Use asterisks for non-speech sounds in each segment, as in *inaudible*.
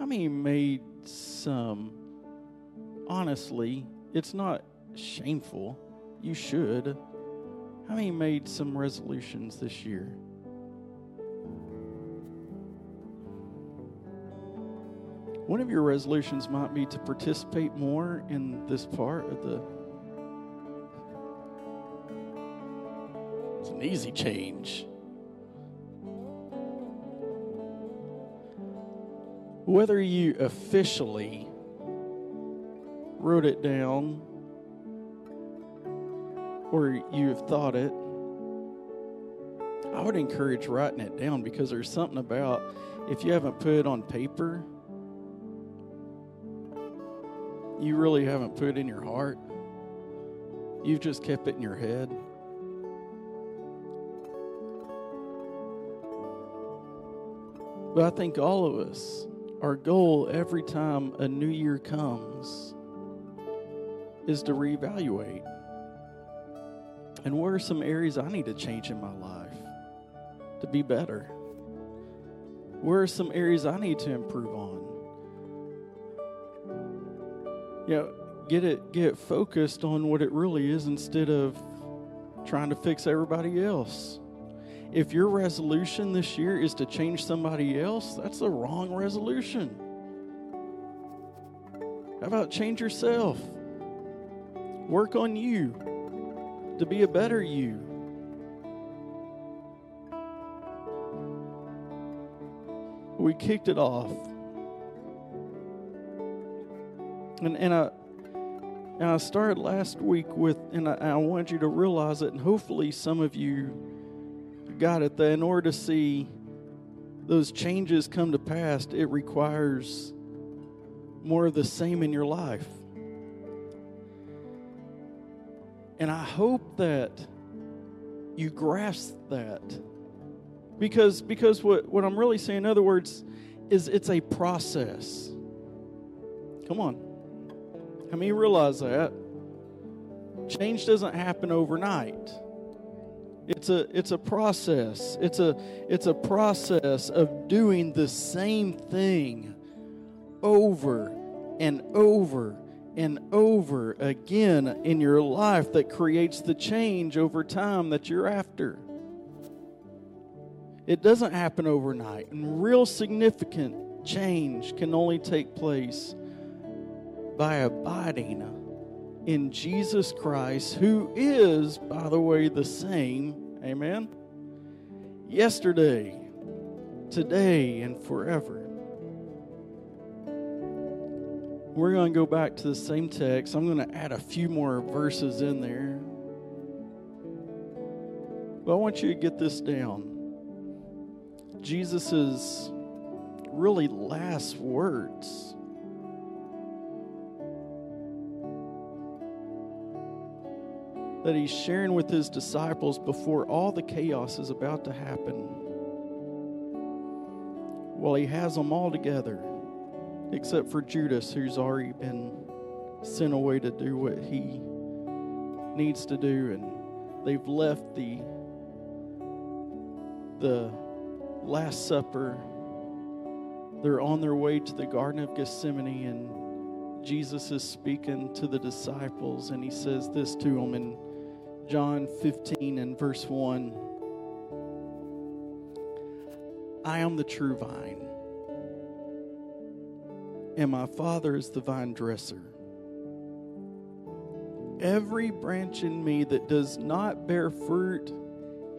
how many made some, honestly, it's not shameful. You should. How many made some resolutions this year? One of your resolutions might be to participate more in this part of the. It's an easy change. Whether you officially wrote it down or you've thought it, I would encourage writing it down because there's something about if you haven't put it on paper, you really haven't put it in your heart. You've just kept it in your head. But I think all of us, our goal every time a new year comes is to reevaluate. And where are some areas I need to change in my life to be better? Where are some areas I need to improve on? You know, get it get focused on what it really is instead of trying to fix everybody else. If your resolution this year is to change somebody else, that's the wrong resolution. How about change yourself? Work on you to be a better you. We kicked it off. And, and I and I started last week with, and I, I want you to realize it, and hopefully some of you got it, that in order to see those changes come to pass, it requires more of the same in your life. And I hope that you grasp that. Because because what, what I'm really saying, in other words, is it's a process. Come on. How many realize that? Change doesn't happen overnight. It's a it's a process. It's a it's a process of doing the same thing over and over and over again in your life that creates the change over time that you're after. It doesn't happen overnight, and real significant change can only take place by abiding in Jesus Christ, who is, by the way, the same, amen, yesterday, today, and forever. We're going to go back to the same text. I'm going to add a few more verses in there. But I want you to get this down. Jesus' really last words. That he's sharing with his disciples before all the chaos is about to happen. Well, he has them all together except for Judas, who's already been sent away to do what he needs to do, and they've left the the Last Supper. They're on their way to the Garden of Gethsemane, and Jesus is speaking to the disciples, and he says this to them in John 15 and verse 1 I am the true vine and my Father is the vine dresser. Every branch in me that does not bear fruit,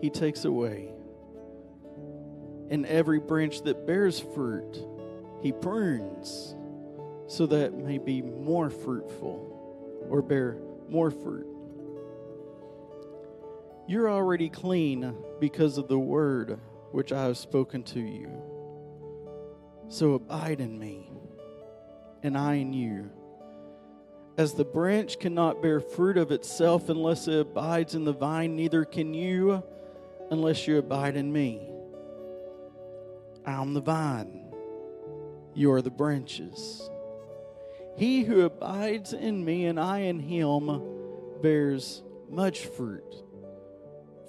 he takes away. And every branch that bears fruit, he prunes, so that it may be more fruitful or bear more fruit. You're already clean because of the word which I have spoken to you. So abide in me and I in you. As the branch cannot bear fruit of itself unless it abides in the vine, neither can you unless you abide in me. I am the vine, you are the branches. He who abides in me and I in him bears much fruit,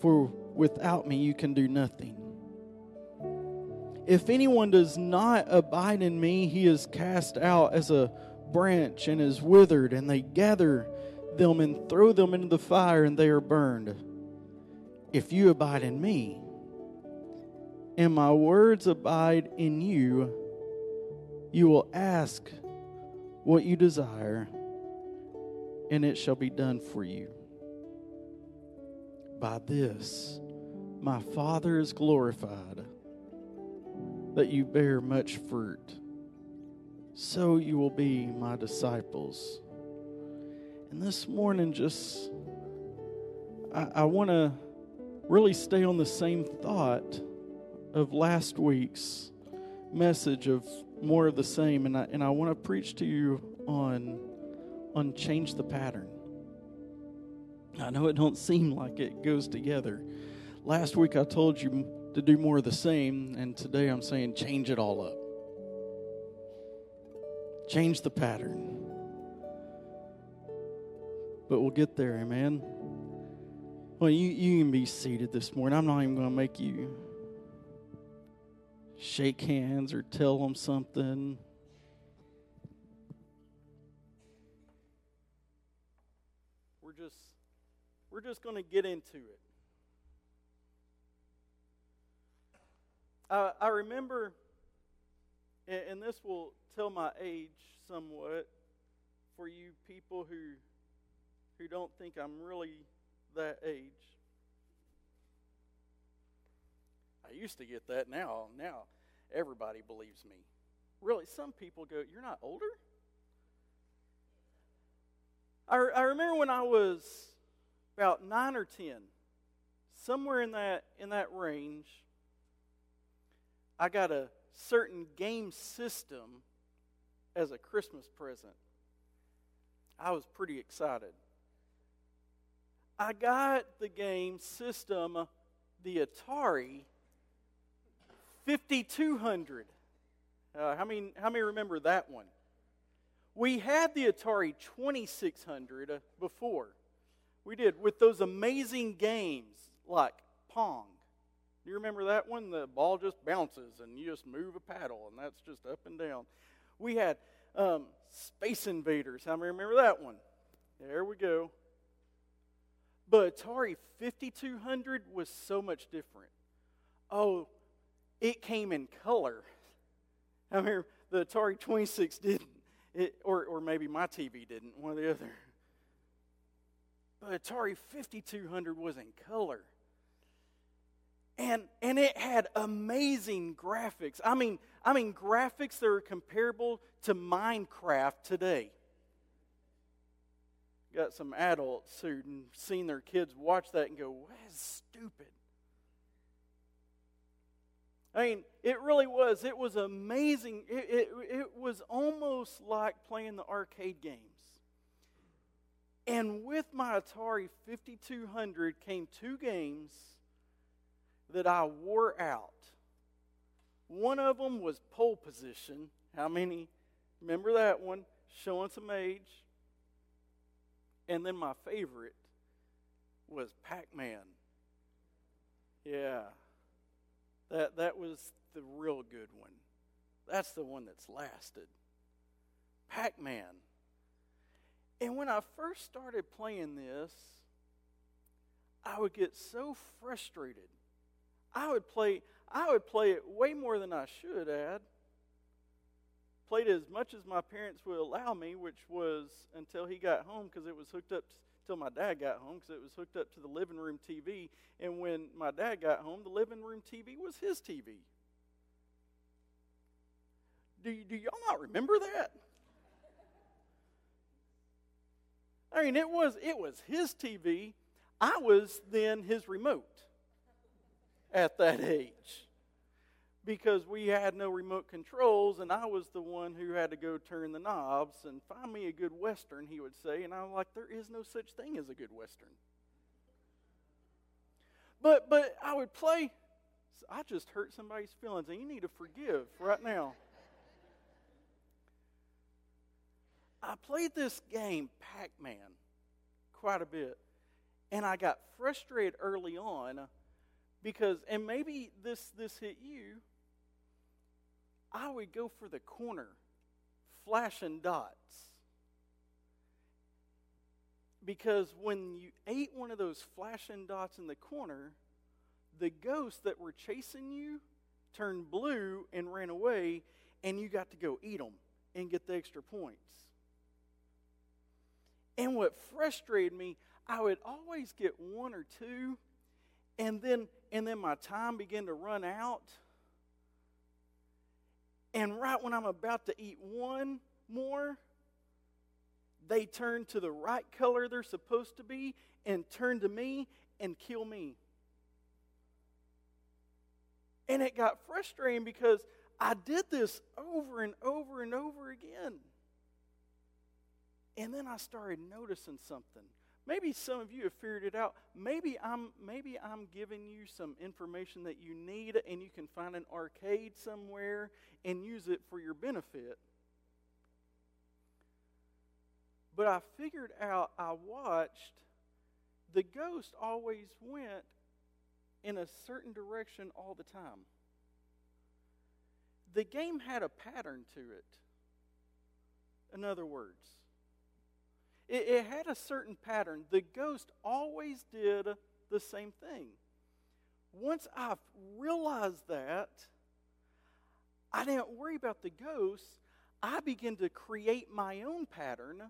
for without me you can do nothing. If anyone does not abide in me, he is cast out as a branch and is withered, and they gather them and throw them into the fire, and they are burned. If you abide in me, and my words abide in you, you will ask what you desire, and it shall be done for you. By this, my Father is glorified, that you bear much fruit. So you will be my disciples. And this morning, just, I, I want to really stay on the same thought of last week's message of more of the same, and I, and I want to preach to you on, on change the pattern. I know it don't seem like it goes together. Last week I told you to do more of the same, and today I'm saying change it all up. Change the pattern. But we'll get there, amen. Well, you, you can be seated this morning. I'm not even going to make you shake hands or tell them something. We're just going to get into it. I, I remember, and, and this will tell my age somewhat for you people who who don't think I'm really that age. I used to get that now. Now everybody believes me. Really, some people go, You're not older? I, I remember when I was about nine or ten, somewhere in that in that range, I got a certain game system as a Christmas present. I was pretty excited. I got the game system, the Atari 5200. Uh, how, many, how many remember that one? We had the Atari 2600 uh, before. We did with those amazing games like Pong. Do you remember that one? The ball just bounces and you just move a paddle and that's just up and down. We had um, Space Invaders. How many remember that one? There we go. But Atari 5200 was so much different. Oh, it came in color. *laughs* I mean, the Atari 26 didn't, it, or, or maybe my TV didn't, one or the other. But Atari 5200 was in color. And, and it had amazing graphics. I mean, I mean, graphics that are comparable to Minecraft today. Got some adults who've seen their kids watch that and go, that's stupid. I mean, it really was. It was amazing. It, it, it was almost like playing the arcade games. And with my Atari 5200 came two games that I wore out. One of them was pole position. How many remember that one? Showing some age. And then my favorite was Pac Man. Yeah. That, that was the real good one. That's the one that's lasted. Pac Man. And when I first started playing this, I would get so frustrated. I would play I would play it way more than I should add. Played as much as my parents would allow me, which was until he got home because it was hooked up till my dad got home because it was hooked up to the living room TV. And when my dad got home, the living room TV was his TV. Do, do y'all not remember that? I mean, it was it was his TV. I was then his remote at that age because we had no remote controls, and I was the one who had to go turn the knobs and find me a good Western, he would say. And I'm like, there is no such thing as a good Western. But, but I would play. I just hurt somebody's feelings, and you need to forgive right now. I played this game, Pac Man, quite a bit. And I got frustrated early on because, and maybe this, this hit you, I would go for the corner, flashing dots. Because when you ate one of those flashing dots in the corner, the ghosts that were chasing you turned blue and ran away, and you got to go eat them and get the extra points. And what frustrated me, I would always get one or two, and then and then my time began to run out. And right when I'm about to eat one more, they turn to the right color they're supposed to be and turn to me and kill me. And it got frustrating because I did this over and over and over again. And then I started noticing something. Maybe some of you have figured it out. Maybe I'm maybe I'm giving you some information that you need and you can find an arcade somewhere and use it for your benefit. But I figured out I watched the ghost always went in a certain direction all the time. The game had a pattern to it. In other words, it, it had a certain pattern. The ghost always did the same thing. Once I realized that, I didn't worry about the ghost. I began to create my own pattern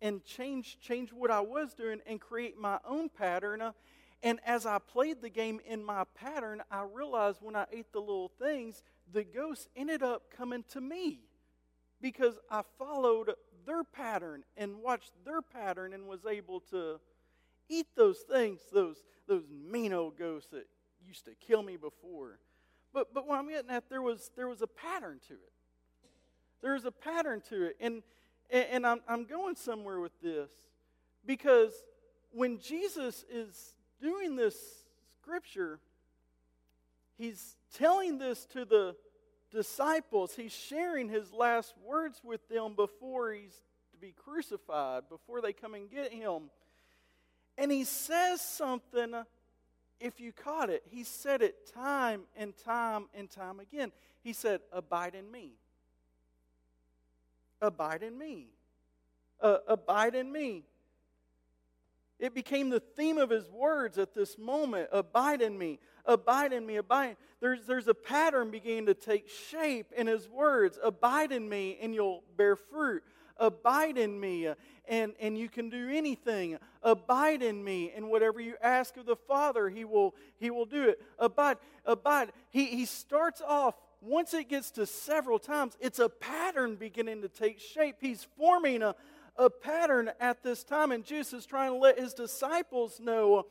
and change change what I was doing and create my own pattern. And as I played the game in my pattern, I realized when I ate the little things, the ghosts ended up coming to me because I followed their pattern and watched their pattern and was able to eat those things, those, those mean old ghosts that used to kill me before. But, but what I'm getting at, there was, there was a pattern to it. There was a pattern to it. And, and I'm, I'm going somewhere with this because when Jesus is doing this scripture, he's telling this to the disciples. He's sharing his last words with them before he's to be crucified, before they come and get him. And he says something, if you caught it, he said it time and time and time again. He said, Abide in me. Abide in me. Uh, abide in me. It became the theme of his words at this moment abide in me, abide in me, abide. There's, there's a pattern beginning to take shape in his words abide in me, and you'll bear fruit. Abide in me, and, and you can do anything. Abide in me, and whatever you ask of the Father, he will, he will do it. Abide, abide. He, he starts off once it gets to several times, it's a pattern beginning to take shape. He's forming a, a pattern at this time. And Jesus is trying to let his disciples know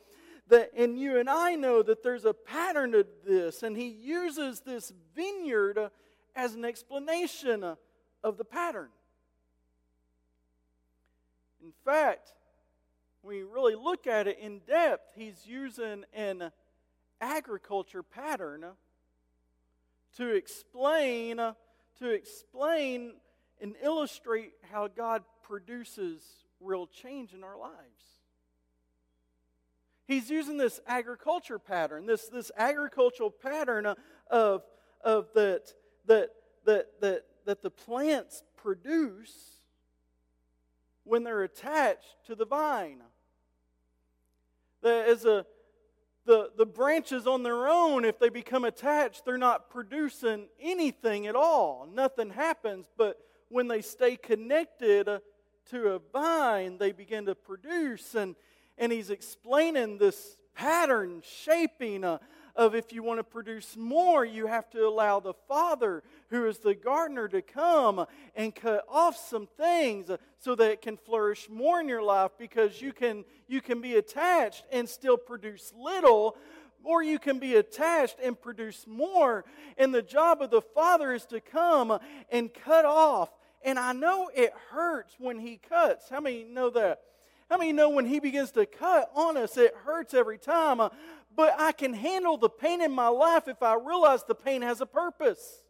that, and you and I know that there's a pattern to this. And he uses this vineyard uh, as an explanation uh, of the pattern. In fact, when you really look at it in depth, he's using an agriculture pattern uh, to explain to explain and illustrate how God produces real change in our lives. He's using this agriculture pattern, this, this agricultural pattern of, of that, that, that, that, that the plants produce when they're attached to the vine. That as a the, the branches on their own, if they become attached, they're not producing anything at all. Nothing happens. But when they stay connected uh, to a vine, they begin to produce. And, and he's explaining this pattern shaping uh, of if you want to produce more, you have to allow the Father, who is the gardener, to come and cut off some things so that it can flourish more in your life because you can, you can be attached and still produce little. Or you can be attached and produce more. And the job of the Father is to come and cut off and I know it hurts when he cuts. How many know that? How many know when he begins to cut on us, it hurts every time? Uh, but I can handle the pain in my life if I realize the pain has a purpose.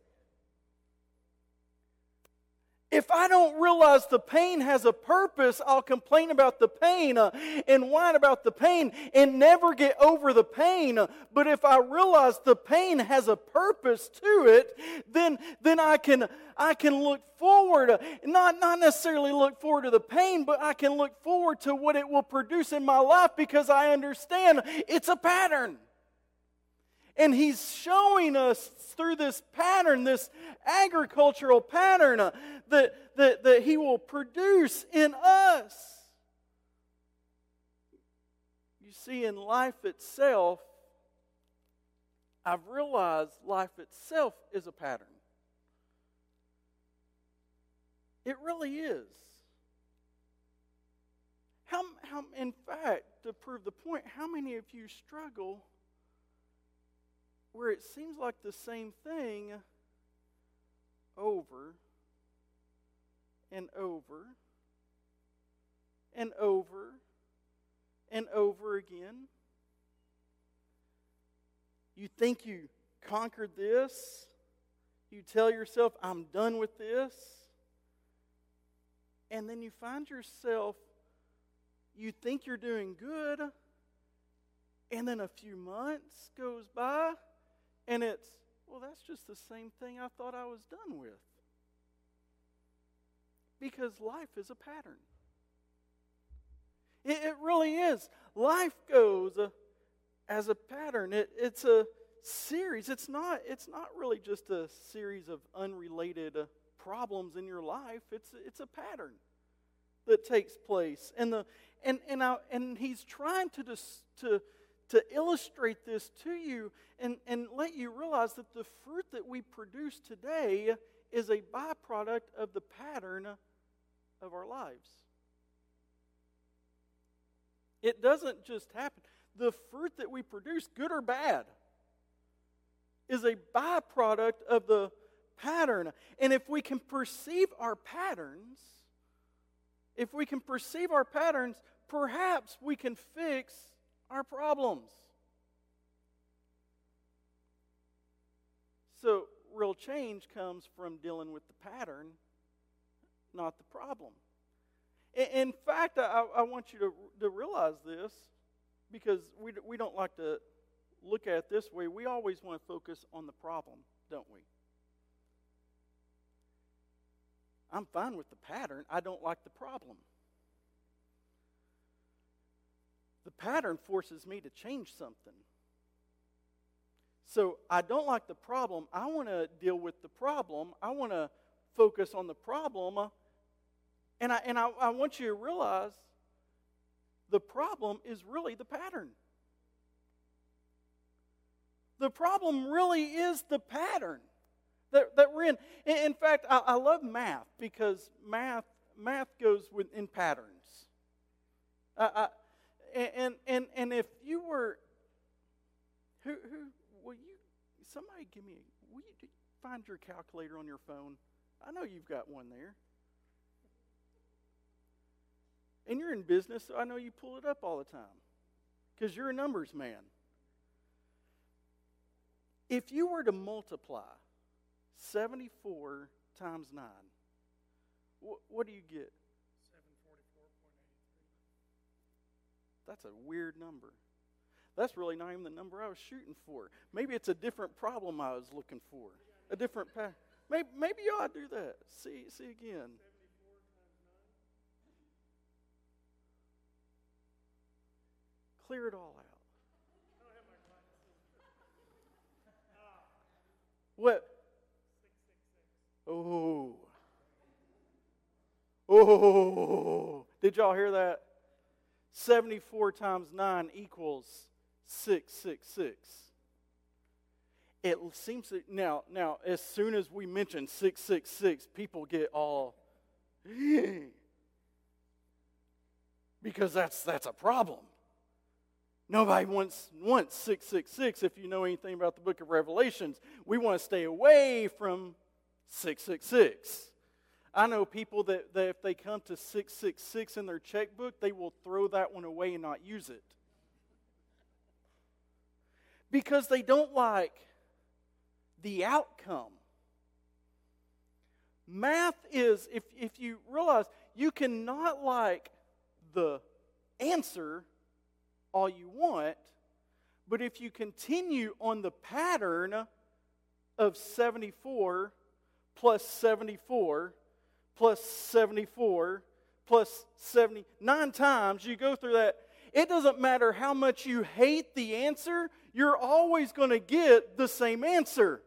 If I don't realize the pain has a purpose, I'll complain about the pain uh, and whine about the pain and never get over the pain. But if I realize the pain has a purpose to it, then, then I can, I can look forward, uh, not, not necessarily look forward to the pain, but I can look forward to what it will produce in my life because I understand it's a pattern. And he's showing us through this pattern, this agricultural pattern, uh, that, that, that he will produce in us. You see, in life itself, I've realized life itself is a pattern. It really is. How, how, in fact, to prove the point, how many of you struggle where it seems like the same thing over and over and over and over again. You think you conquered this. You tell yourself, I'm done with this. And then you find yourself, you think you're doing good. And then a few months goes by and it's, well, that's just the same thing I thought I was done with. Because life is a pattern. It, it really is. Life goes uh, as a pattern. It, it's a series. It's not, it's not really just a series of unrelated uh, problems in your life. It's, it's a pattern that takes place. And, the, and, and, I, and he's trying to, dis, to to illustrate this to you and, and let you realize that the fruit that we produce today is a byproduct of the pattern of our lives. It doesn't just happen. The fruit that we produce, good or bad, is a byproduct of the pattern. And if we can perceive our patterns, if we can perceive our patterns, perhaps we can fix our problems. So, real change comes from dealing with the pattern, not the problem. In fact, I, I want you to, to realize this because we, we don't like to look at it this way. We always want to focus on the problem, don't we? I'm fine with the pattern, I don't like the problem. The pattern forces me to change something. So I don't like the problem. I want to deal with the problem. I want to focus on the problem. And, I, and I, I want you to realize the problem is really the pattern. The problem really is the pattern that, that we're in. In, in fact, I, I, love math because math, math goes with, in patterns. I, and, and, and if you were, who, who, will you, somebody give me, will you find your calculator on your phone? I know you've got one there. And you're in business, so I know you pull it up all the time because you're a numbers man. If you were to multiply 74 times 9, wh- what do you get? That's a weird number. That's really not even the number I was shooting for. Maybe it's a different problem I was looking for. A different path. Maybe, maybe you ought to do that. See, see again. Clear it all out. What? Oh. Oh. Did y'all hear that? 74 times 9 equals 666. It seems that now, now, as soon as we mention 666, people get all *gasps* because that's that's a problem. Nobody wants wants 666 if you know anything about the book of Revelations. We want to stay away from 666. I know people that, that if they come to 666 in their checkbook, they will throw that one away and not use it. Because they don't like the outcome. Math is, if, if you realize, you cannot like the answer all you want, but if you continue on the pattern of 74 plus 74 plus 74 plus 79 times, you go through that. It doesn't matter how much you hate the answer, you're always going to get the same answer.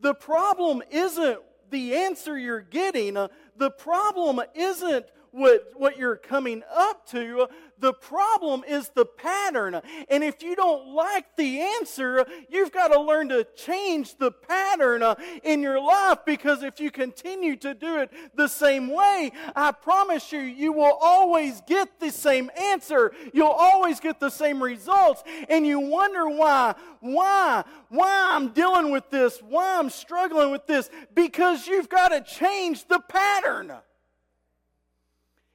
The problem isn't the answer you're getting, uh, the problem isn't what, what you're coming up to. The problem is the pattern. And if you don't like the answer, you've got to learn to change the pattern uh, in your life because if you continue to do it the same way, I promise you, you will always get the same answer. You'll always get the same results. And you wonder why, why, why I'm dealing with this, why I'm struggling with this, because you've got to change the pattern.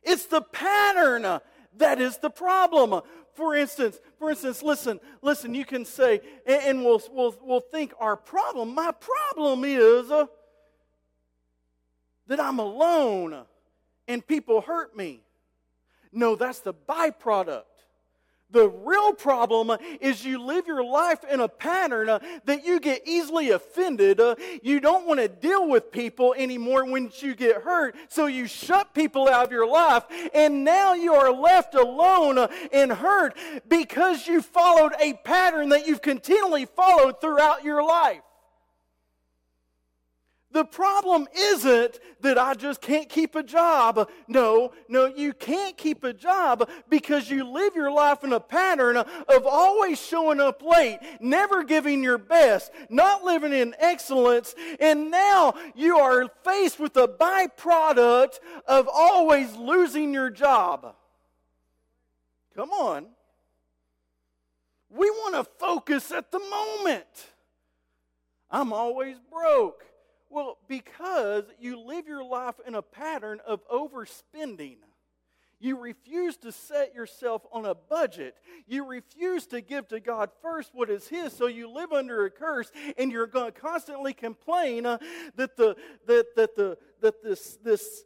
It's the pattern that is the problem. For instance, for instance, listen, listen, you can say, and we'll, we'll, we'll think our problem, my problem is uh, that I'm alone and people hurt me. No, that's the byproduct. The real problem is you live your life in a pattern uh, that you get easily offended. Uh, you don't want to deal with people anymore when you get hurt, so you shut people out of your life, and now you are left alone uh, and hurt because you followed a pattern that you've continually followed throughout your life. The problem isn't that I just can't keep a job. No, no, you can't keep a job because you live your life in a pattern of always showing up late, never giving your best, not living in excellence, and now you are faced with the byproduct of always losing your job. Come on. We want to focus at the moment. I'm always broke. Well, because you live your life in a pattern of overspending. You refuse to set yourself on a budget. You refuse to give to God first what is His, so you live under a curse, and you're going to constantly complain uh, that the that that the that this this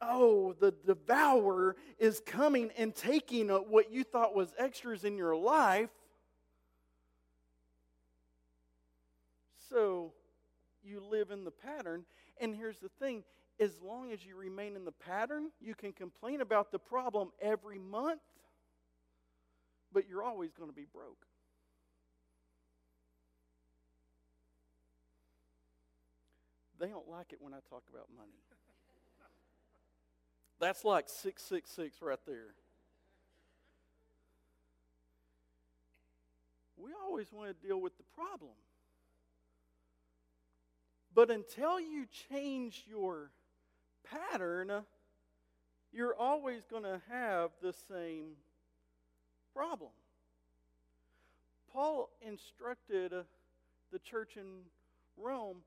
oh the devourer is coming and taking uh, what you thought was extras in your life. So you live in the pattern. And here's the thing as long as you remain in the pattern, you can complain about the problem every month, but you're always going to be broke. They don't like it when I talk about money. *laughs* That's like 666 right there. We always want to deal with the problem. But until you change your pattern, you're always going to have the same problem. Paul instructed the church in Rome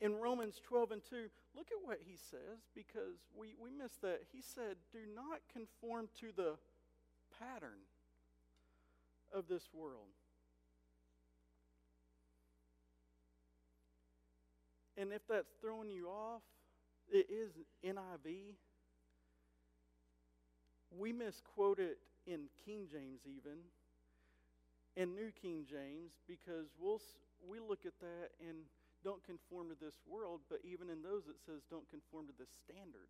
in Romans 12 and 2. Look at what he says because we, we missed that. He said, Do not conform to the pattern of this world And if that's throwing you off, it is NIV. We misquote it in King James even, and New King James, because we'll, we look at that and don't conform to this world, but even in those it says don't conform to the standard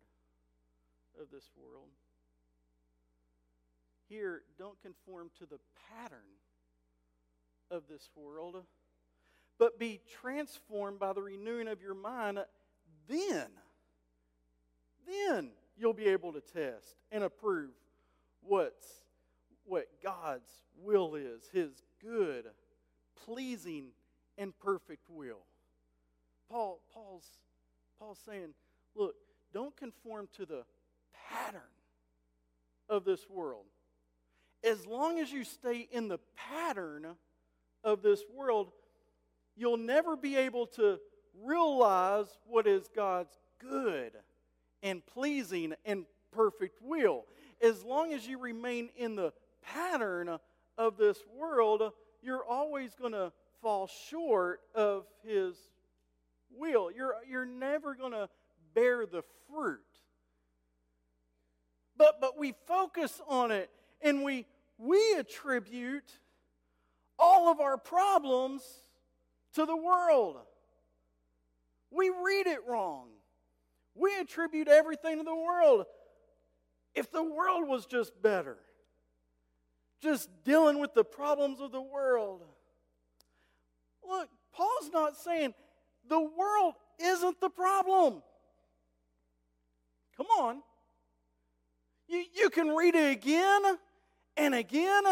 of this world. Here, don't conform to the pattern of this world but be transformed by the renewing of your mind, then, then you'll be able to test and approve what's what God's will is, his good, pleasing, and perfect will. Paul, Paul's, Paul's saying, look, don't conform to the pattern of this world. As long as you stay in the pattern of this world, you'll never be able to realize what is God's good and pleasing and perfect will. As long as you remain in the pattern of this world, you're always going to fall short of His will. You're, you're never going to bear the fruit. But, but we focus on it and we, we attribute all of our problems to the world. We read it wrong. We attribute everything to the world. If the world was just better, just dealing with the problems of the world. Look, Paul's not saying the world isn't the problem. Come on. You, you can read it again and again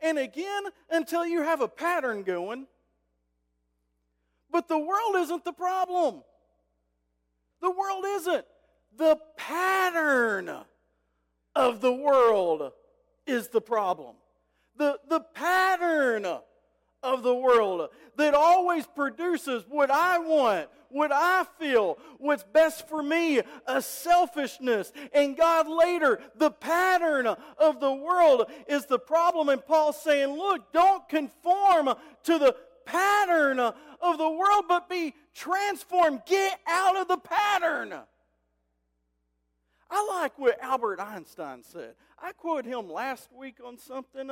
and again until you have a pattern going. But the world isn't the problem. The world isn't. The pattern of the world is the problem. The, the pattern of the world that always produces what I want, what I feel, what's best for me, a selfishness. And God later, the pattern of the world is the problem. And Paul's saying, look, don't conform to the pattern of the world, but be transformed. Get out of the pattern. I like what Albert Einstein said. I quoted him last week on something,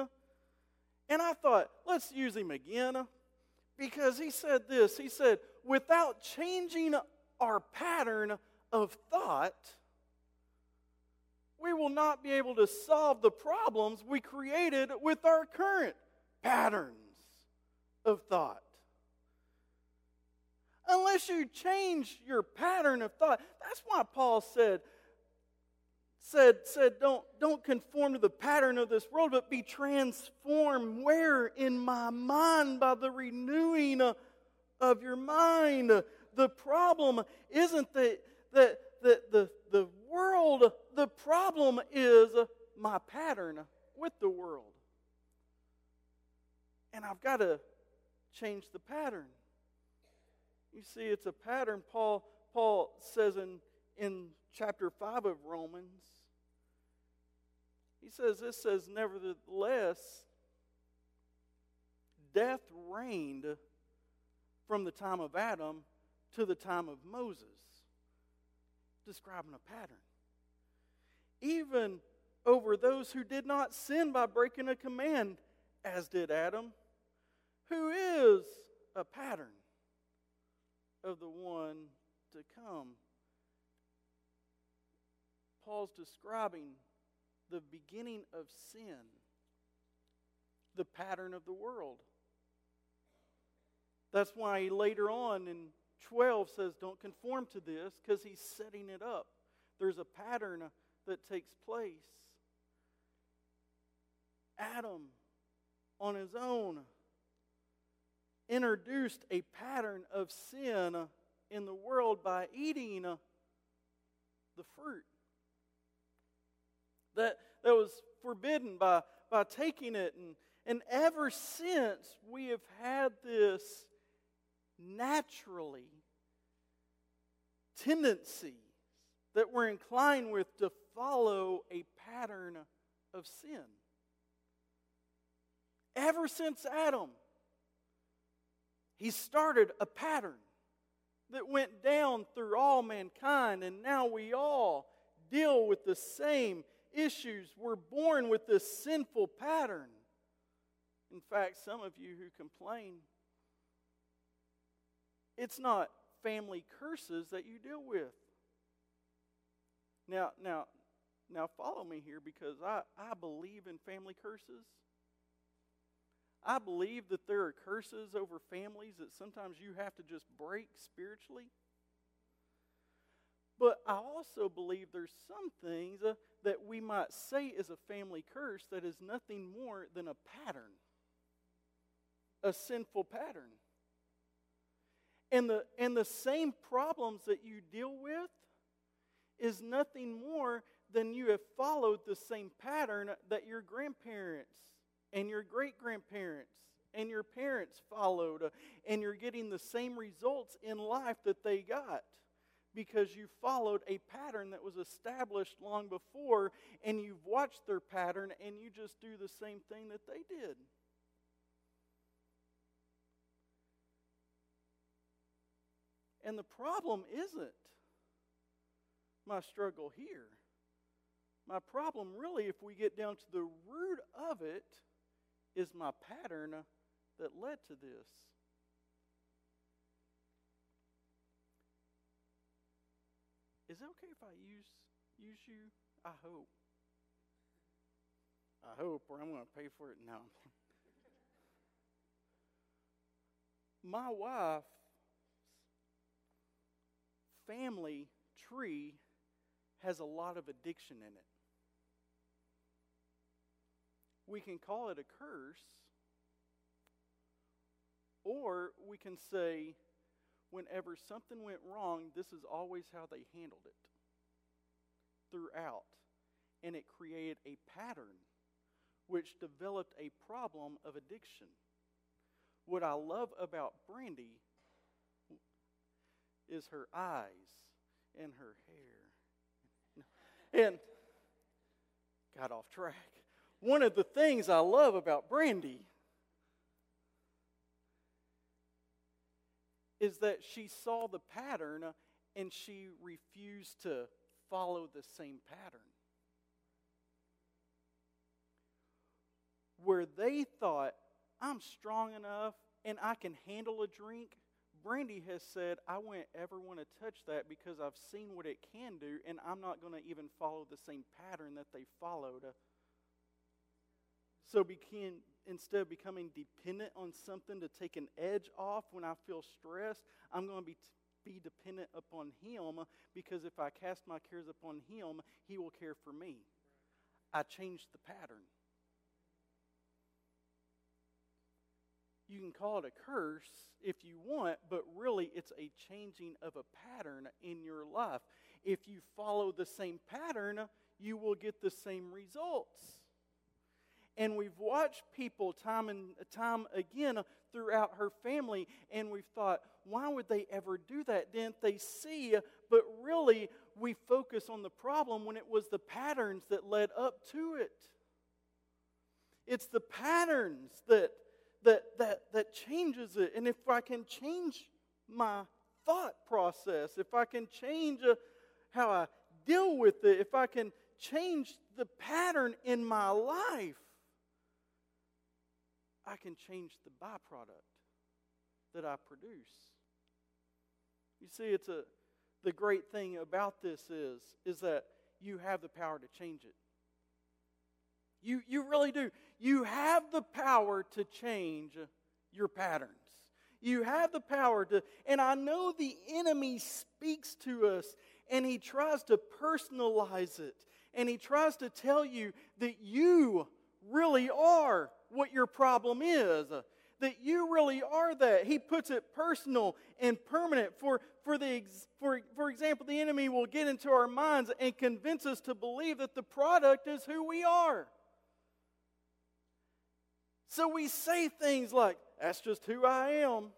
and I thought, let's use him again. Because he said this He said, without changing our pattern of thought, we will not be able to solve the problems we created with our current patterns of thought. Unless you change your pattern of thought. That's why Paul said, said, said don't, don't conform to the pattern of this world, but be transformed. Where? In my mind by the renewing of your mind. The problem isn't that, that, that the, the world, the problem is my pattern with the world. And I've got to change the pattern. You see, it's a pattern Paul, Paul says in, in chapter 5 of Romans. He says, This says, Nevertheless, death reigned from the time of Adam to the time of Moses, describing a pattern. Even over those who did not sin by breaking a command, as did Adam who is a pattern of the one to come. Paul's describing the beginning of sin, the pattern of the world. That's why he later on in 12 says, Don't conform to this, because he's setting it up. There's a pattern uh, that takes place. Adam, on his own, introduced a pattern of sin in the world by eating the fruit that, that was forbidden by, by taking it. And, and ever since, we have had this naturally tendency that we're inclined with to follow a pattern of sin. Ever since Adam, he started a pattern that went down through all mankind, and now we all deal with the same issues. We're born with this sinful pattern. In fact, some of you who complain, it's not family curses that you deal with. Now, now, now follow me here because I, I believe in family curses. I believe that there are curses over families that sometimes you have to just break spiritually. But I also believe there's some things uh, that we might say is a family curse that is nothing more than a pattern, a sinful pattern. And the, and the same problems that you deal with is nothing more than you have followed the same pattern that your grandparents and your great grandparents and your parents followed, uh, and you're getting the same results in life that they got because you followed a pattern that was established long before, and you've watched their pattern, and you just do the same thing that they did. And the problem isn't my struggle here. My problem, really, if we get down to the root of it, is my pattern that led to this. Is it okay if I use use you? I hope. I hope, or I'm going to pay for it now. *laughs* My wife's family tree has a lot of addiction in it. We can call it a curse, or we can say, whenever something went wrong, this is always how they handled it throughout. And it created a pattern which developed a problem of addiction. What I love about Brandy is her eyes and her hair. And got off track. One of the things I love about Brandy is that she saw the pattern and she refused to follow the same pattern. Where they thought, I'm strong enough and I can handle a drink, Brandy has said, I won't ever want to touch that because I've seen what it can do and I'm not going to even follow the same pattern that they followed. So instead of becoming dependent on something to take an edge off when I feel stressed, I'm going to be, be dependent upon Him because if I cast my cares upon Him, He will care for me. I changed the pattern. You can call it a curse if you want, but really it's a changing of a pattern in your life. If you follow the same pattern, you will get the same results. And we've watched people time and time again throughout her family, and we've thought, why would they ever do that? Didn't they see? But really, we focus on the problem when it was the patterns that led up to it. It's the patterns that that that that changes it. And if I can change my thought process, if I can change uh, how I deal with it, if I can change the pattern in my life, I can change the byproduct that I produce. You see, it's a the great thing about this is is that you have the power to change it. You, you really do. You have the power to change your patterns. You have the power to, and I know the enemy speaks to us and he tries to personalize it and he tries to tell you that you really are what your problem is. Uh, that you really are that. He puts it personal and permanent. For, for, the, for, for example, the enemy will get into our minds and convince us to believe that the product is who we are. So we say things like, that's just who I am.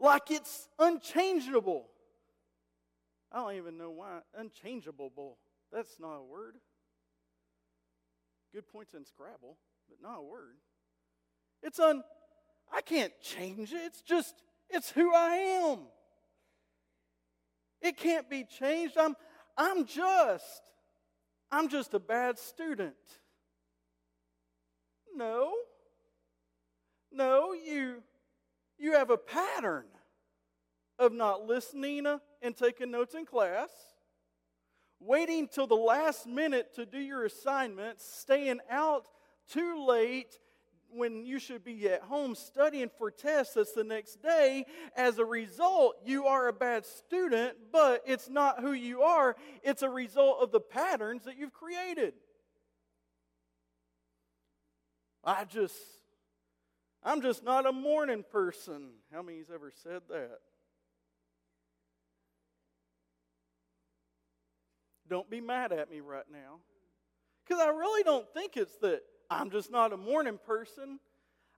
Like it's unchangeable. I don't even know why. Unchangeable. That's not a word. Good points in Scrabble, but not a word. It's un I can't change it. It's just it's who I am. It can't be changed. I'm I'm just I'm just a bad student. No. No, you you have a pattern of not listening and taking notes in class waiting till the last minute to do your assignments, staying out too late when you should be at home studying for tests that's the next day. As a result, you are a bad student, but it's not who you are, it's a result of the patterns that you've created. I just, I'm just not a morning person. How many's ever said that? Don't be mad at me right now. Because I really don't think it's that I'm just not a morning person.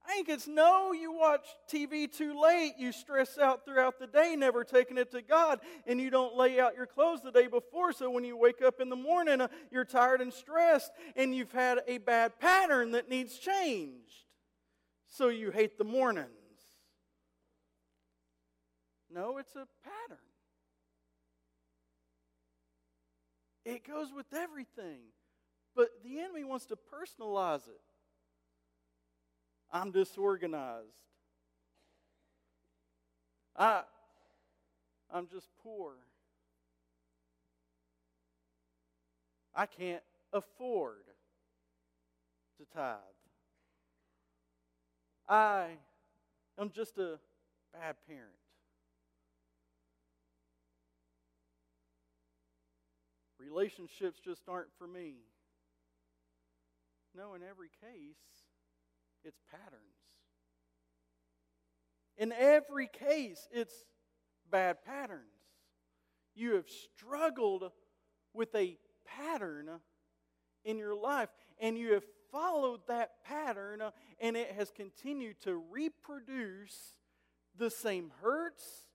I think it's no, you watch TV too late, you stress out throughout the day, never taking it to God, and you don't lay out your clothes the day before. So when you wake up in the morning, uh, you're tired and stressed, and you've had a bad pattern that needs changed. So you hate the mornings. No, it's a pattern. It goes with everything. But the enemy wants to personalize it. I'm disorganized. I, I'm just poor. I can't afford to tithe. I am just a bad parent. Relationships just aren't for me. No, in every case, it's patterns. In every case, it's bad patterns. You have struggled with a pattern in your life, and you have followed that pattern, and it has continued to reproduce the same hurts,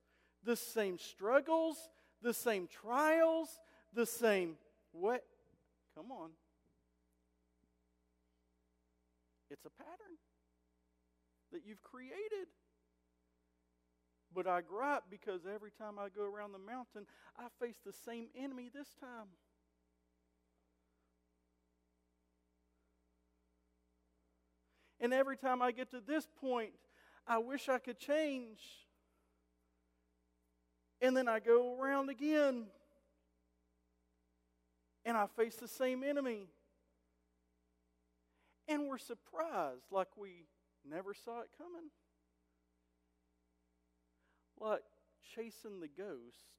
the same struggles, the same trials, the same what? Come on. It's a pattern that you've created. But I gripe because every time I go around the mountain, I face the same enemy this time. And every time I get to this point, I wish I could change. And then I go around again and I face the same enemy. And we're surprised like we never saw it coming. Like chasing the ghost.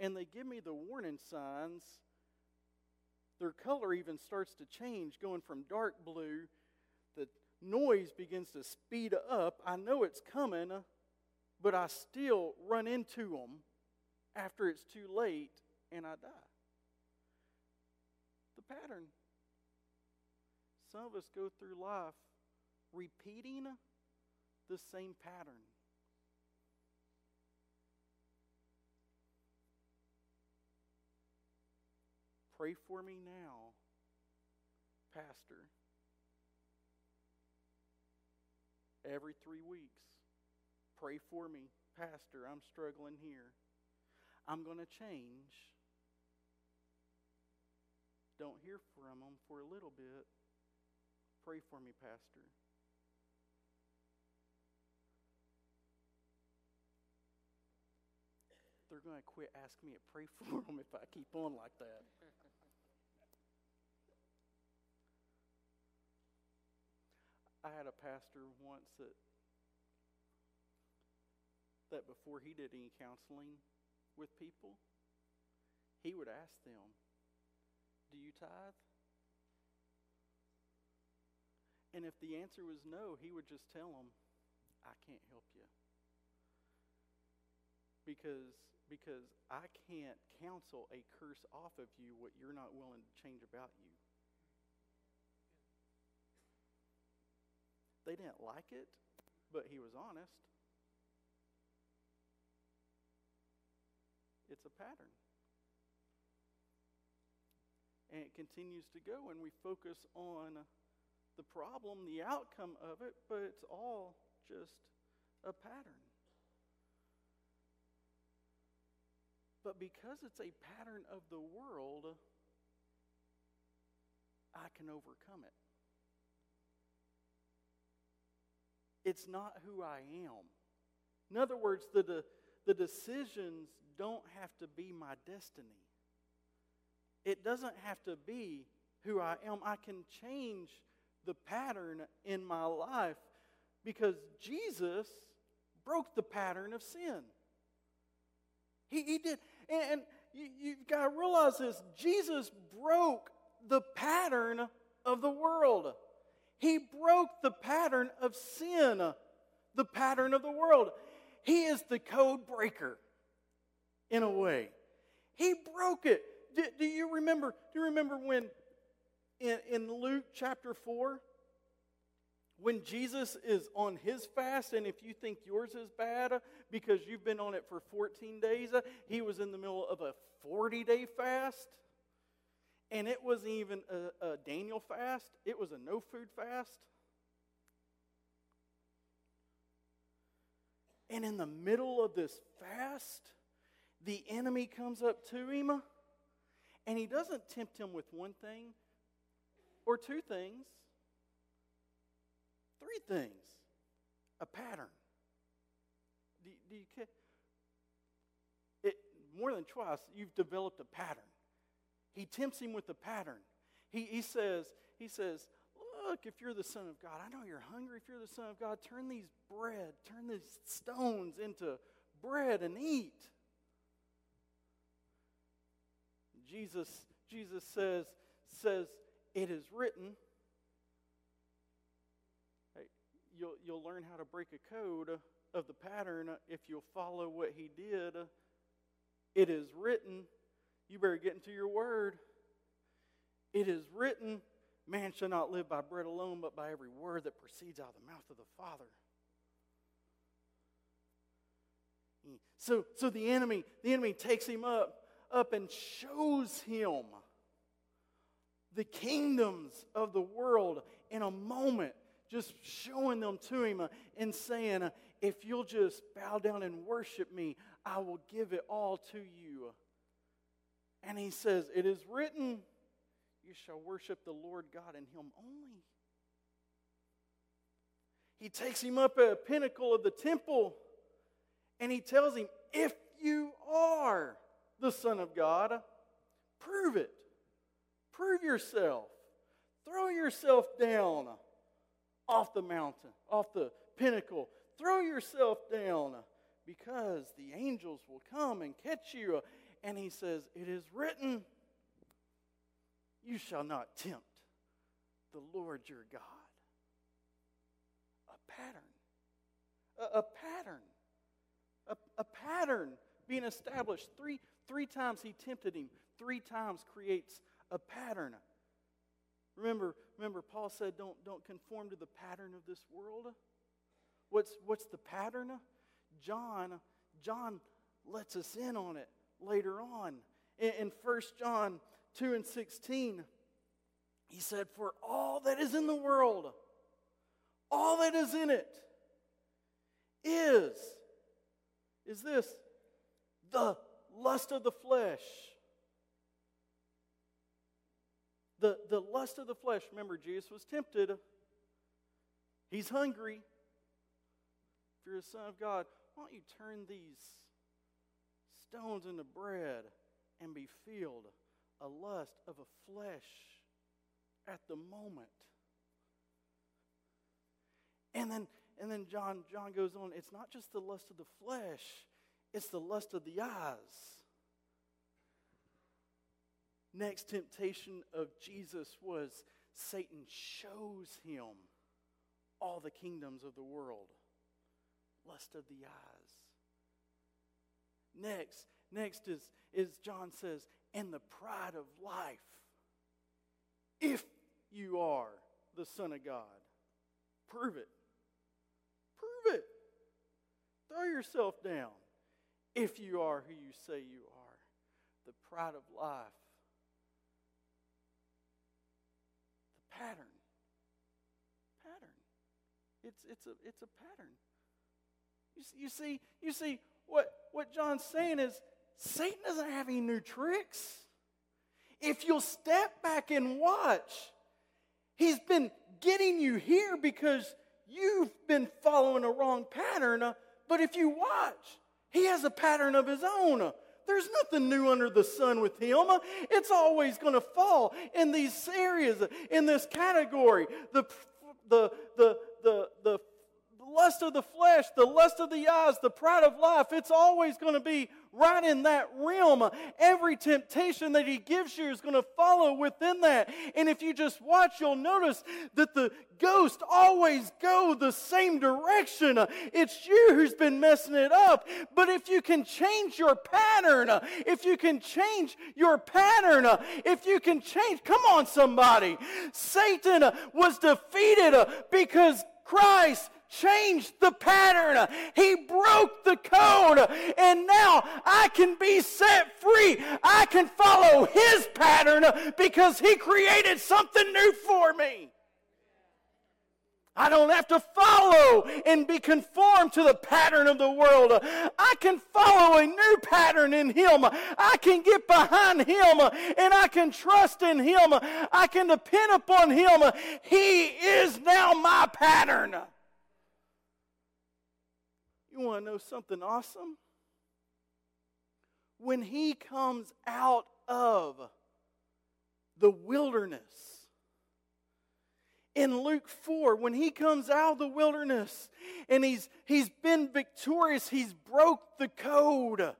And they give me the warning signs. Their color even starts to change, going from dark blue. The noise begins to speed up. I know it's coming, but I still run into them after it's too late and I die pattern. Some of us go through life repeating the same pattern. Pray for me now, Pastor. Every three weeks, pray for me, Pastor. I'm struggling here. I'm going to change don't hear from them for a little bit, pray for me, Pastor. They're going to quit asking me to pray *laughs* for them if I keep on like that. I had a pastor once that that before he did any counseling with people, he would ask them, do you tithe? And if the answer was no, he would just tell them, I can't help you. Because, because I can't counsel a curse off of you what you're not willing to change about you. They didn't like it, but he was honest. It's a pattern and it continues to go, and we focus on the problem, the outcome of it, but it's all just a pattern. But because it's a pattern of the world, I can overcome it. It's not who I am. In other words, the, the, the decisions don't have to be my destiny. It doesn't have to be who I am. I can change the pattern in my life because Jesus broke the pattern of sin. He, he did. And, and you, you've got to realize this Jesus broke the pattern of the world. He broke the pattern of sin, the pattern of the world. He is the code breaker in a way. He broke it. Do, do you remember? Do you remember when in, in Luke chapter 4? when Jesus is on his fast, and if you think yours is bad because you've been on it for 14 days, he was in the middle of a 40 day fast. And it wasn't even a, a, Daniel fast, it was a no food fast. And in the middle of this fast, the enemy comes up to him And he doesn't tempt him with one thing or two things, three things, a pattern. Do, do you? It, more than twice, you've developed a pattern. He tempts him with a pattern. He, he says, he says, look, if you're the Son of God, I know you're hungry. If you're the Son of God, turn these bread, turn these stones into bread and eat. Jesus, Jesus says, says, it is written. You'll, you'll learn how to break a code of the pattern if you'll follow what he did. It is written. You better get into your word. It is written, man shall not live by bread alone, but by every word that proceeds out of the mouth of the Father. So, so the enemy, the enemy takes him up, up and shows him the kingdoms of the world in a moment, just showing them to him and saying, If you'll just bow down and worship me, I will give it all to you. And he says, It is written, You shall worship the Lord God and him only. He takes him up a pinnacle of the temple and he tells him, If you are the Son of God, prove it. Prove yourself. Throw yourself down off the mountain, off the pinnacle. Throw yourself down because the angels will come and catch you. And he says, It is written, You shall not tempt the Lord your God. A pattern. A, a pattern. A, a pattern being established. Three, three times he tempted him, three times creates a pattern. Remember, remember, Paul said, don't, don't conform to the pattern of this world. What's, what's the pattern? John, John lets us in on it later on. In, in 1 John 2 and 16, he said, For all that is in the world, all that is in it, is, is this, the lust of the flesh The, the lust of the flesh, remember, Jesus was tempted. He's hungry. If you're a son of God, why don't you turn these stones into bread and be filled? A lust of a flesh at the moment. And then, and then John, John goes on, it's not just the lust of the flesh, it's the lust of the eyes next temptation of Jesus was Satan shows him all the kingdoms of the world, lust of the eyes. Next, next is, is John says, and the pride of life. If you are the Son of God, prove it. Prove it. Throw yourself down if you are who you say you are. The pride of life the pattern. Pattern. It's, it's, a, it's a pattern. You, see, you, see, you see what, what John's saying is Satan doesn't have any new tricks. If you'll step back and watch, he's been getting you here because you've been following a wrong pattern. Uh, but if you watch, he has a pattern of his own. There's nothing new under the sun with him. It's always going to fall in these areas, in this category. The, the, the, the, the lust of the flesh, the lust of the eyes, the pride of life, it's always going to be right in that realm. Every temptation that he gives you is going to follow within that. And if you just watch, you'll notice that the ghosts always go the same direction. It's you who's been messing it up. But if you can change your pattern, if you can change your pattern, if you can change, come on, somebody. Satan was defeated because Christ changed the pattern. He broke the code. And now I can be set free. I can follow His pattern because He created something new for me. I don't have to follow and be conformed to the pattern of the world. I can follow a new pattern in Him. I can get behind Him and I can trust in Him. I can depend upon Him. He is now my pattern. You want to know something awesome? When He comes out of the wilderness, in Luke 4 when he comes out of the wilderness and he's, he's been victorious, he's broke the code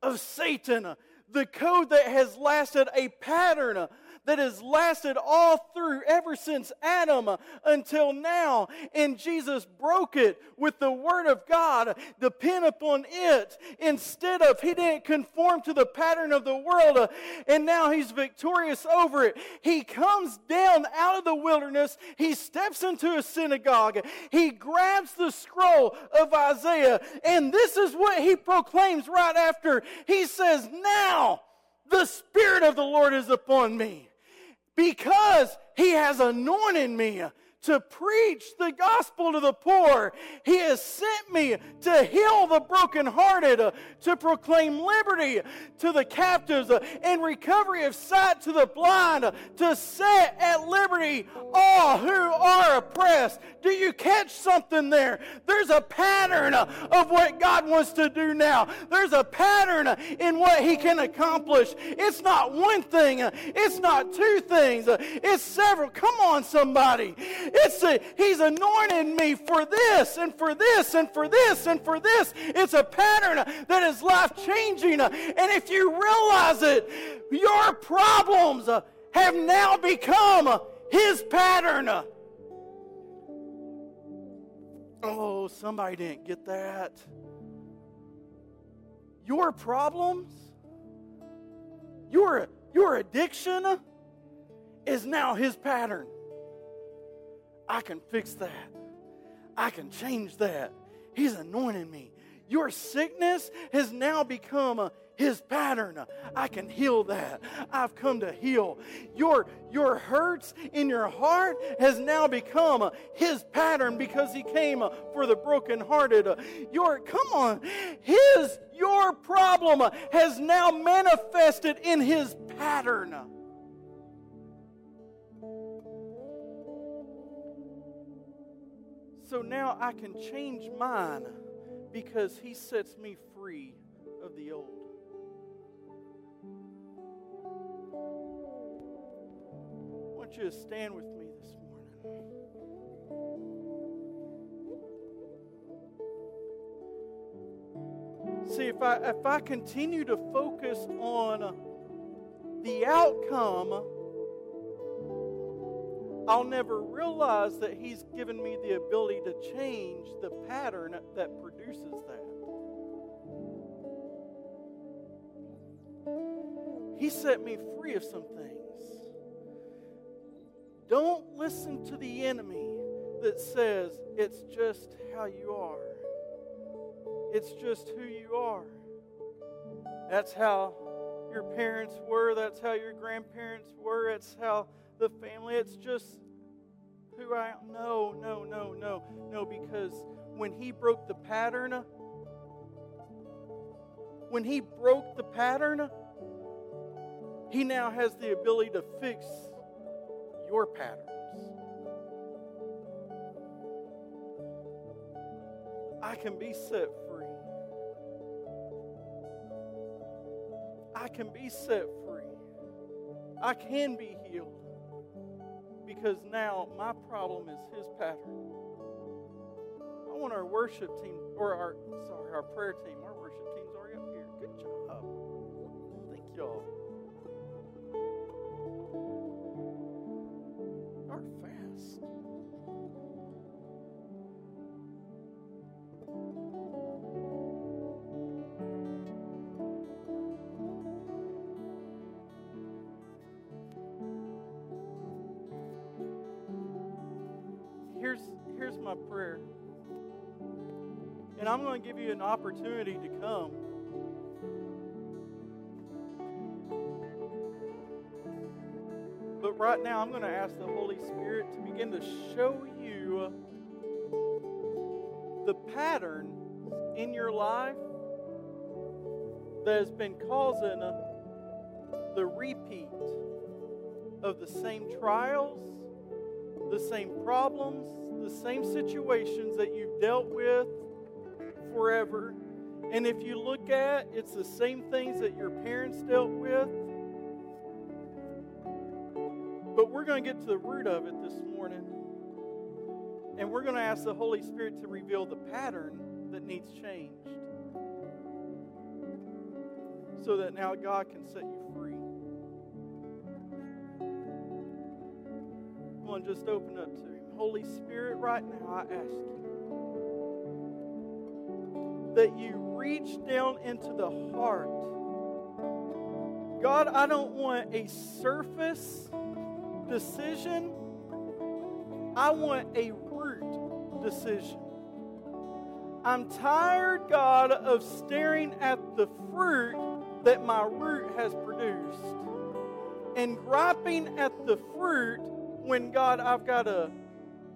of Satan, the code that has lasted a pattern that has lasted all through ever since Adam until now. And Jesus broke it with the Word of God, depend upon it. Instead of, He didn't conform to the pattern of the world, and now He's victorious over it. He comes down out of the wilderness, He steps into a synagogue, He grabs the scroll of Isaiah, and this is what He proclaims right after. He says, Now, the Spirit of the Lord is upon me because he has anointed me to preach the gospel to the poor. He has sent me to heal the brokenhearted, uh, to proclaim liberty to the captives, uh, and recovery of sight to the blind, uh, to set at liberty all who are oppressed. Do you catch something there? There's a pattern of what God wants to do now. There's a pattern in what He can accomplish. It's not one thing, it's not two things, it's several. Come on, somebody. It's a, he's anointed me for this and for this and for this and for this. It's a pattern that is life changing. And if you realize it, your problems have now become his pattern. Oh, somebody didn't get that. Your problems, your, your addiction is now his pattern. I can fix that. I can change that. He's anointing me. Your sickness has now become a, his pattern. I can heal that. I've come to heal. Your, your hurts in your heart has now become uh, his pattern because he came uh, for the brokenhearted. Your come on, his your problem has now manifested in his pattern. So now I can change mine because he sets me free of the old. I want you to stand with me this morning. See, if I, if I continue to focus on the outcome I'll never realize that He's given me the ability to change the pattern that produces that. He set me free of some things. Don't listen to the enemy that says it's just how you are, it's just who you are. That's how your parents were, that's how your grandparents were, it's how the family. It's just who I am. No, no, no, no, no, because when he broke the pattern, when he broke the pattern, he now has the ability to fix your patterns. I can be set free. I can be set free. I can be healed because now my problem is his pattern. I want our worship team, or our, sorry, our prayer team, our worship team's already up here. Good job. Thank y'all. To give you an opportunity to come. But right now, I'm going to ask the Holy Spirit to begin to show you the pattern in your life that has been causing the repeat of the same trials, the same problems, the same situations that you've dealt with And if you look at it's the same things that your parents dealt with. But we're going to get to the root of it this morning. And we're going to ask the Holy Spirit to reveal the pattern that needs changed. So that now God can set you free. Come on, just open up to Him. Holy Spirit, right now, I ask you that you reach down into the heart. God, I don't want a surface decision, I want a root decision. I'm tired, God, of staring at the fruit that my root has produced and griping at the fruit when, God, I've got to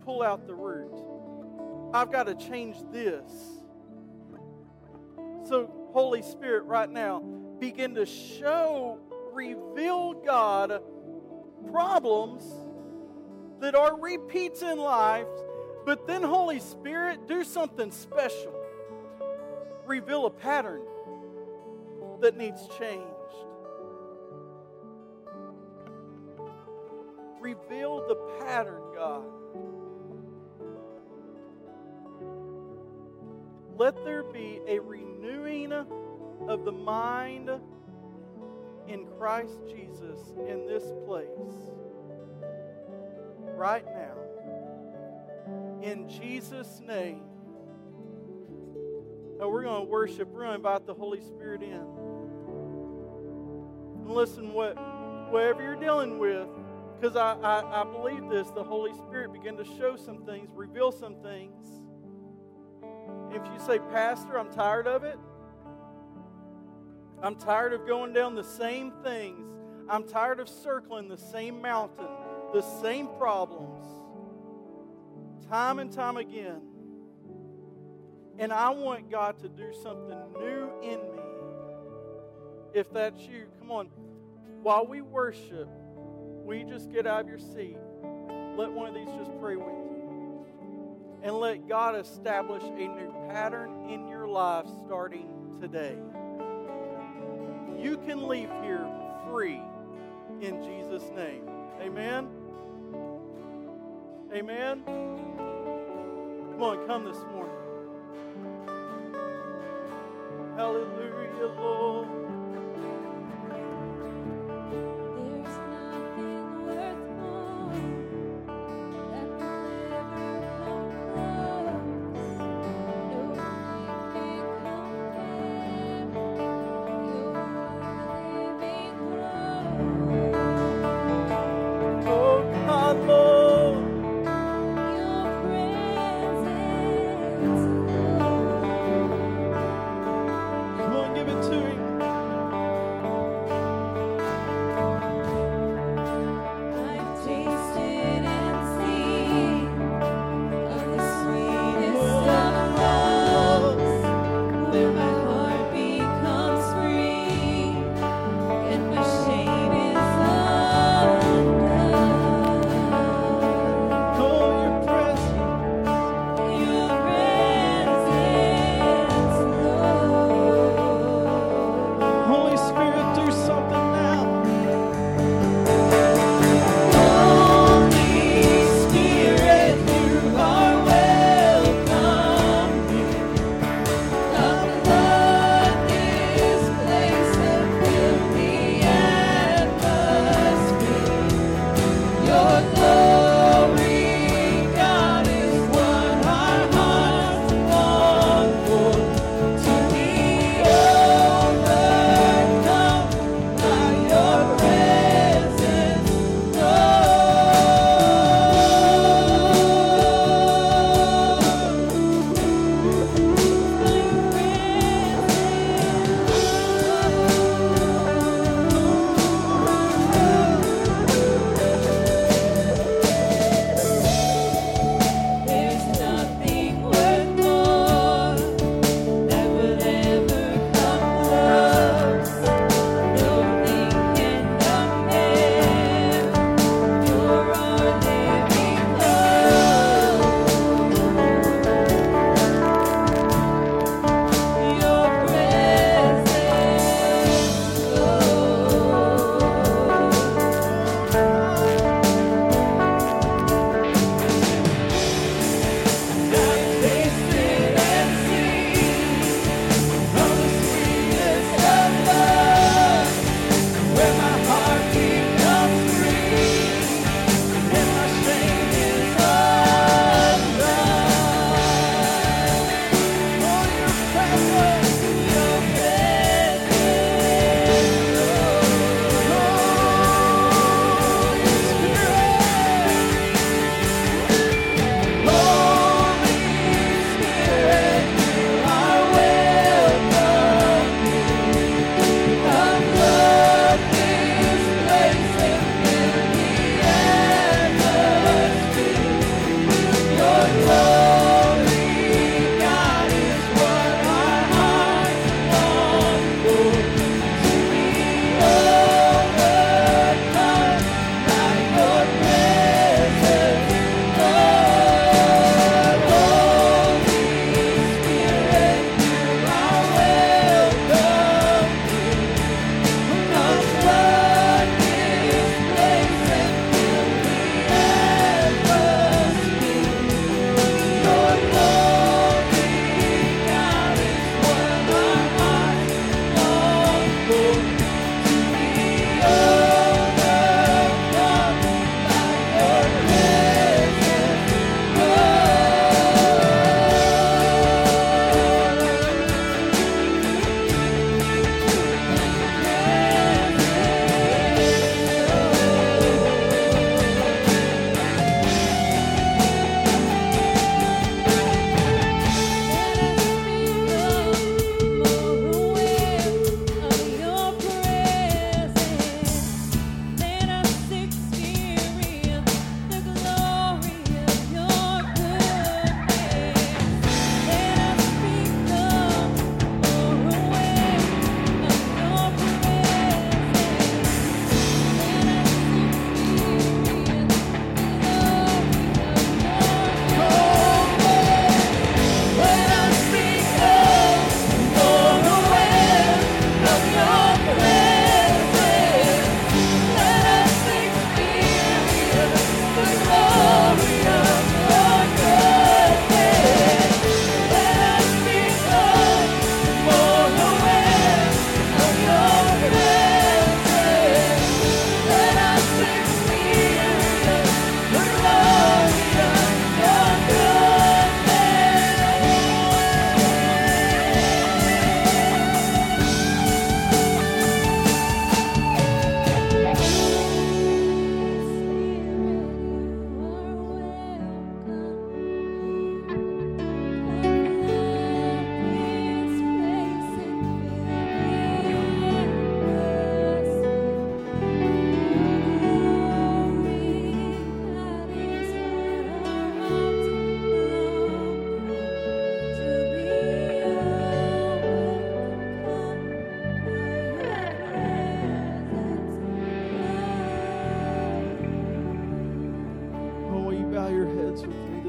pull out the root. I've got to change this. So, Holy Spirit, right now, begin to show, reveal, God, problems that are repeats in life, but then, Holy Spirit, do something special. Reveal a pattern that needs changed. Reveal the pattern, God. Let there be a renewing of the mind in Christ Jesus in this place right now. In Jesus' name. Now we're going to worship. We're going to invite the Holy Spirit in. And listen, what, whatever you're dealing with, because I, I, I believe this, the Holy Spirit began to show some things, reveal some things. If you say, Pastor, I'm tired of it, I'm tired of going down the same things, I'm tired of circling the same mountain, the same problems, time and time again. And I want God to do something new in me. If that's you, come on. While we worship, we just get out of your seat? Let one of these just pray with you. And let God establish a new pattern in your life starting today. You can leave here free in Jesus' name. Amen. Amen. Come on, come this morning. Hallelujah, Lord.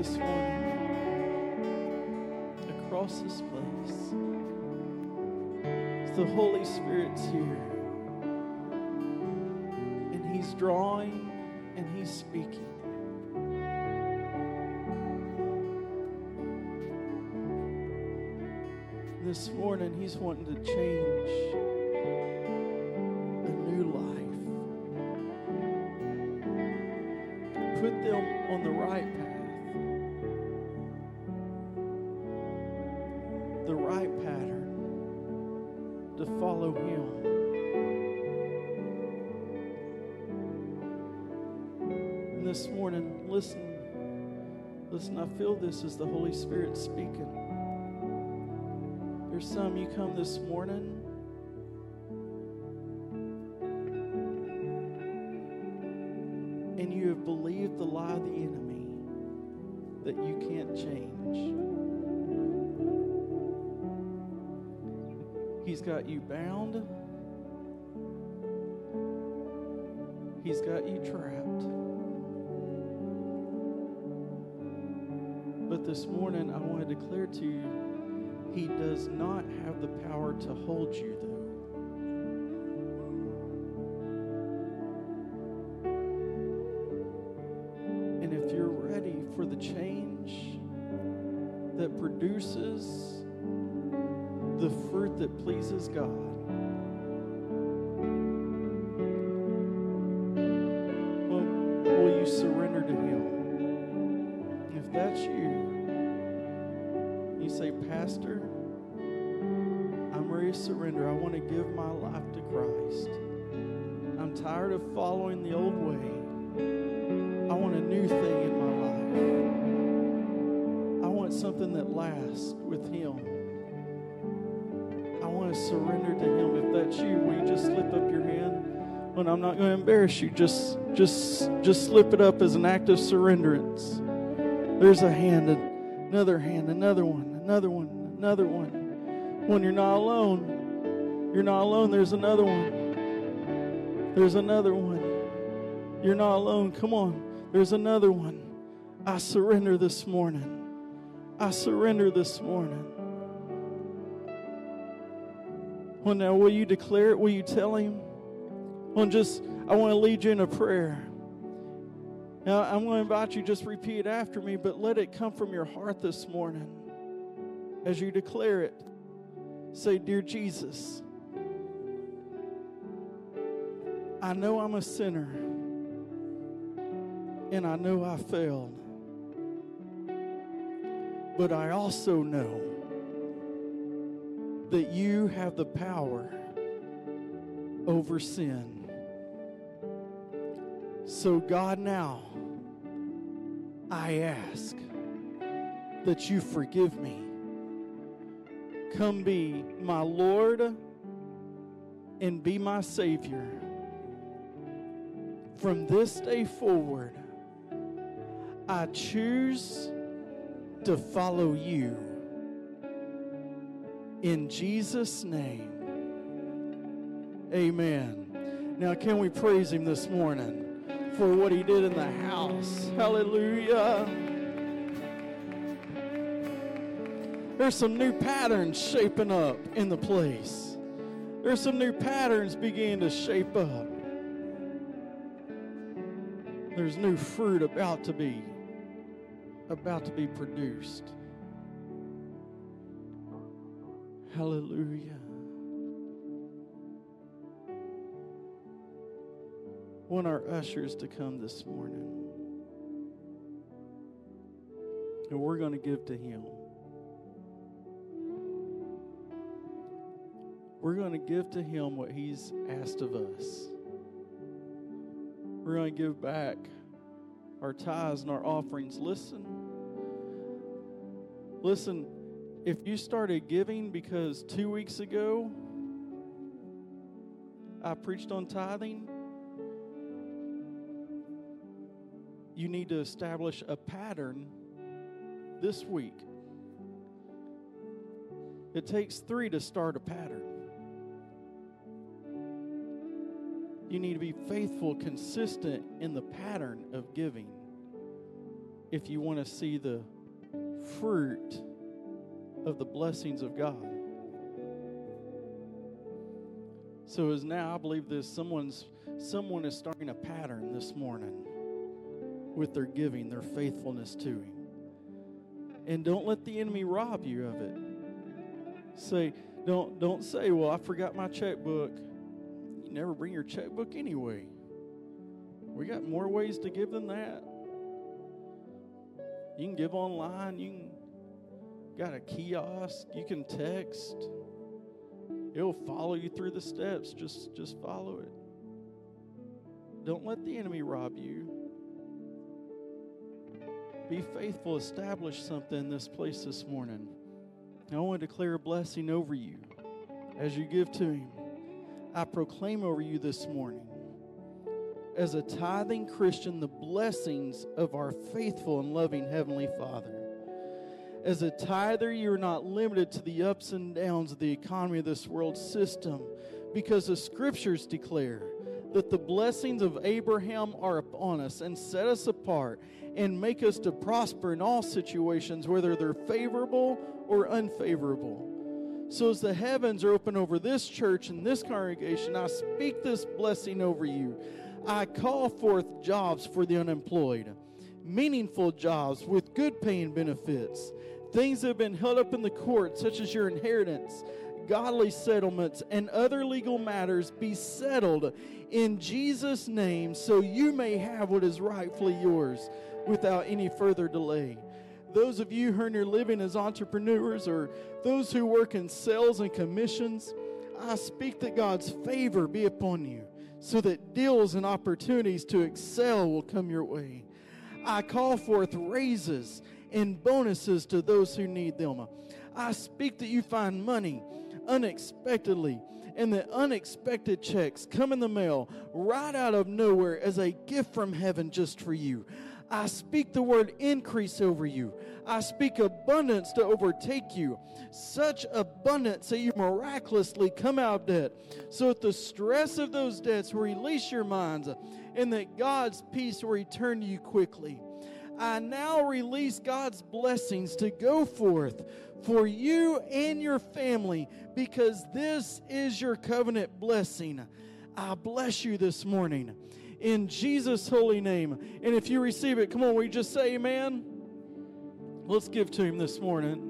this morning, across this place. The Holy Spirit's here, and He's drawing and He's speaking. This morning, He's wanting to change. put them on the right this morning, listen, listen, I feel this as the Holy Spirit speaking. There's some you come this morning. And you have believed the lie of the enemy that you can't change. He's got you bound. He's got you trapped. This morning, I want to declare to you he does not have the power to hold you, though. And if you're ready for the change that produces the fruit that pleases God, Pastor, I'm ready to surrender. I want to give my life to Christ. I'm tired of following the old way. I want a new thing in my life. I want something that lasts with Him. I want to surrender to Him. If that's you, will you just slip up your hand? Well, I'm not going to embarrass you. Just, just, just slip it up as an act of surrenderance. There's a hand, another hand, another one, another one, another one. When you're not alone, you're not alone. There's another one. There's another one. You're not alone. Come on. There's another one. I surrender this morning. I surrender this morning. Well, now, will you declare it? Will you tell him? Well, just, I want to lead you in a prayer. Now, I'm going to invite you just repeat after me, but let it come from your heart this morning. As you declare it, say, Dear Jesus, I know I'm a sinner and I know I failed. But I also know that you have the power over sin. So, God, now I ask that you forgive me. Come be my Lord and be my Savior. From this day forward, I choose to follow you. In Jesus' name, amen. Now, can we praise Him this morning for what He did in the house? Hallelujah. There's some new patterns shaping up in the place. There's some new patterns beginning to shape up. There's new fruit about to be about to be produced. Hallelujah. Want our ushers to come this morning. And we're going to give to him. We're going to give to him what he's asked of us. We're going to give back our tithes and our offerings. Listen. Listen, if you started giving because two weeks ago I preached on tithing, you need to establish a pattern this week. It takes three to start a pattern. You need to be faithful, consistent in the pattern of giving if you want to see the fruit of the blessings of God. So as now I believe this someone's someone is starting a pattern this morning with their giving, their faithfulness to him. And don't let the enemy rob you of it. Say don't don't say, "Well, I forgot my checkbook." You never bring your checkbook anyway. We got more ways to give than that. You can give online, you can got a kiosk, you can text. It'll follow you through the steps. Just just follow it. Don't let the enemy rob you. Be faithful, establish something in this place this morning. I want to declare a blessing over you as you give to him. I proclaim over you this morning as a tithing Christian the blessings of our faithful and loving Heavenly Father. As a tither, you're not limited to the ups and downs of the economy of this world system because the scriptures declare that the blessings of Abraham are upon us and set us apart and make us to prosper in all situations, whether they're favorable or unfavorable. So, as the heavens are open over this church and this congregation, I speak this blessing over you. I call forth jobs for the unemployed, meaningful jobs with good paying benefits, things that have been held up in the court, such as your inheritance, godly settlements, and other legal matters, be settled in Jesus' name so you may have what is rightfully yours without any further delay. Those of you who earn your living as entrepreneurs or those who work in sales and commissions, I speak that God's favor be upon you so that deals and opportunities to excel will come your way. I call forth raises and bonuses to those who need them. I speak that you find money unexpectedly and that unexpected checks come in the mail right out of nowhere as a gift from heaven just for you. I speak the word increase over you. I speak abundance to overtake you. Such abundance that you miraculously come out of debt. So that the stress of those debts will release your minds and that God's peace will return to you quickly. I now release God's blessings to go forth for you and your family because this is your covenant blessing. I bless you this morning in Jesus' holy name. And if you receive it, come on, we just say amen. Let's give to him this morning.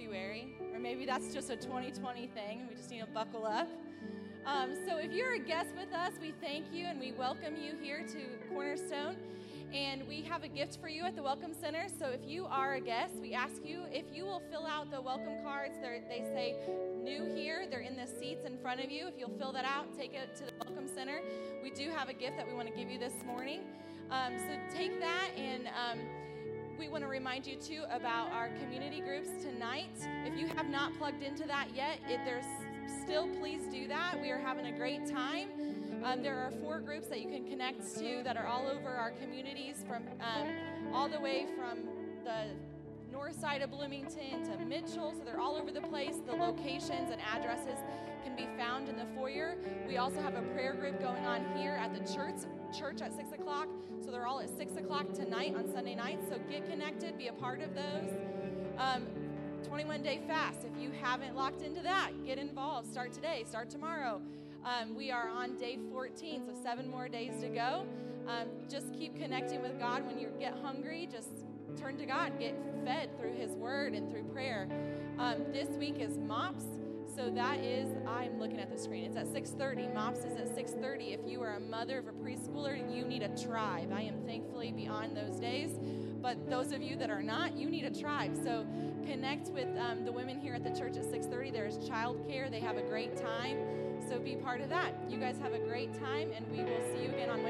February, or maybe that's just a 2020 thing and we just need to buckle up. Um, so if you're a guest with us, we thank you and we welcome you here to Cornerstone. And we have a gift for you at the Welcome Center. So if you are a guest, we ask you if you will fill out the welcome cards. They're, they say new here. They're in the seats in front of you. If you'll fill that out, take it to the Welcome Center. We do have a gift that we want to give you this morning. Um, so take that and. Um, we want to remind you too about our community groups tonight. If you have not plugged into that yet, if there's still please do that. We are having a great time. Um, there are four groups that you can connect to that are all over our communities, from um, all the way from the north side of Bloomington to Mitchell. So they're all over the place. The locations and addresses can be found in the foyer. We also have a prayer group going on here at the church church at six o'clock. So they're all at six o'clock tonight on Sunday night. So get connected, be a part of those. Um, 21 day fast. If you haven't locked into that, get involved. Start today, start tomorrow. Um, we are on day 14, so seven more days to go. Um, just keep connecting with God. When you get hungry, just turn to God, get fed through His Word and through prayer. Um, this week is MOPS. So that is, I'm looking at the screen. It's at 6:30. MOPS is at 6:30. If you are a mother of a preschooler, you need a tribe. I am thankfully beyond those days, but those of you that are not, you need a tribe. So connect with um, the women here at the church at 6:30. There's childcare. They have a great time. So be part of that. You guys have a great time, and we will see you again on Wednesday.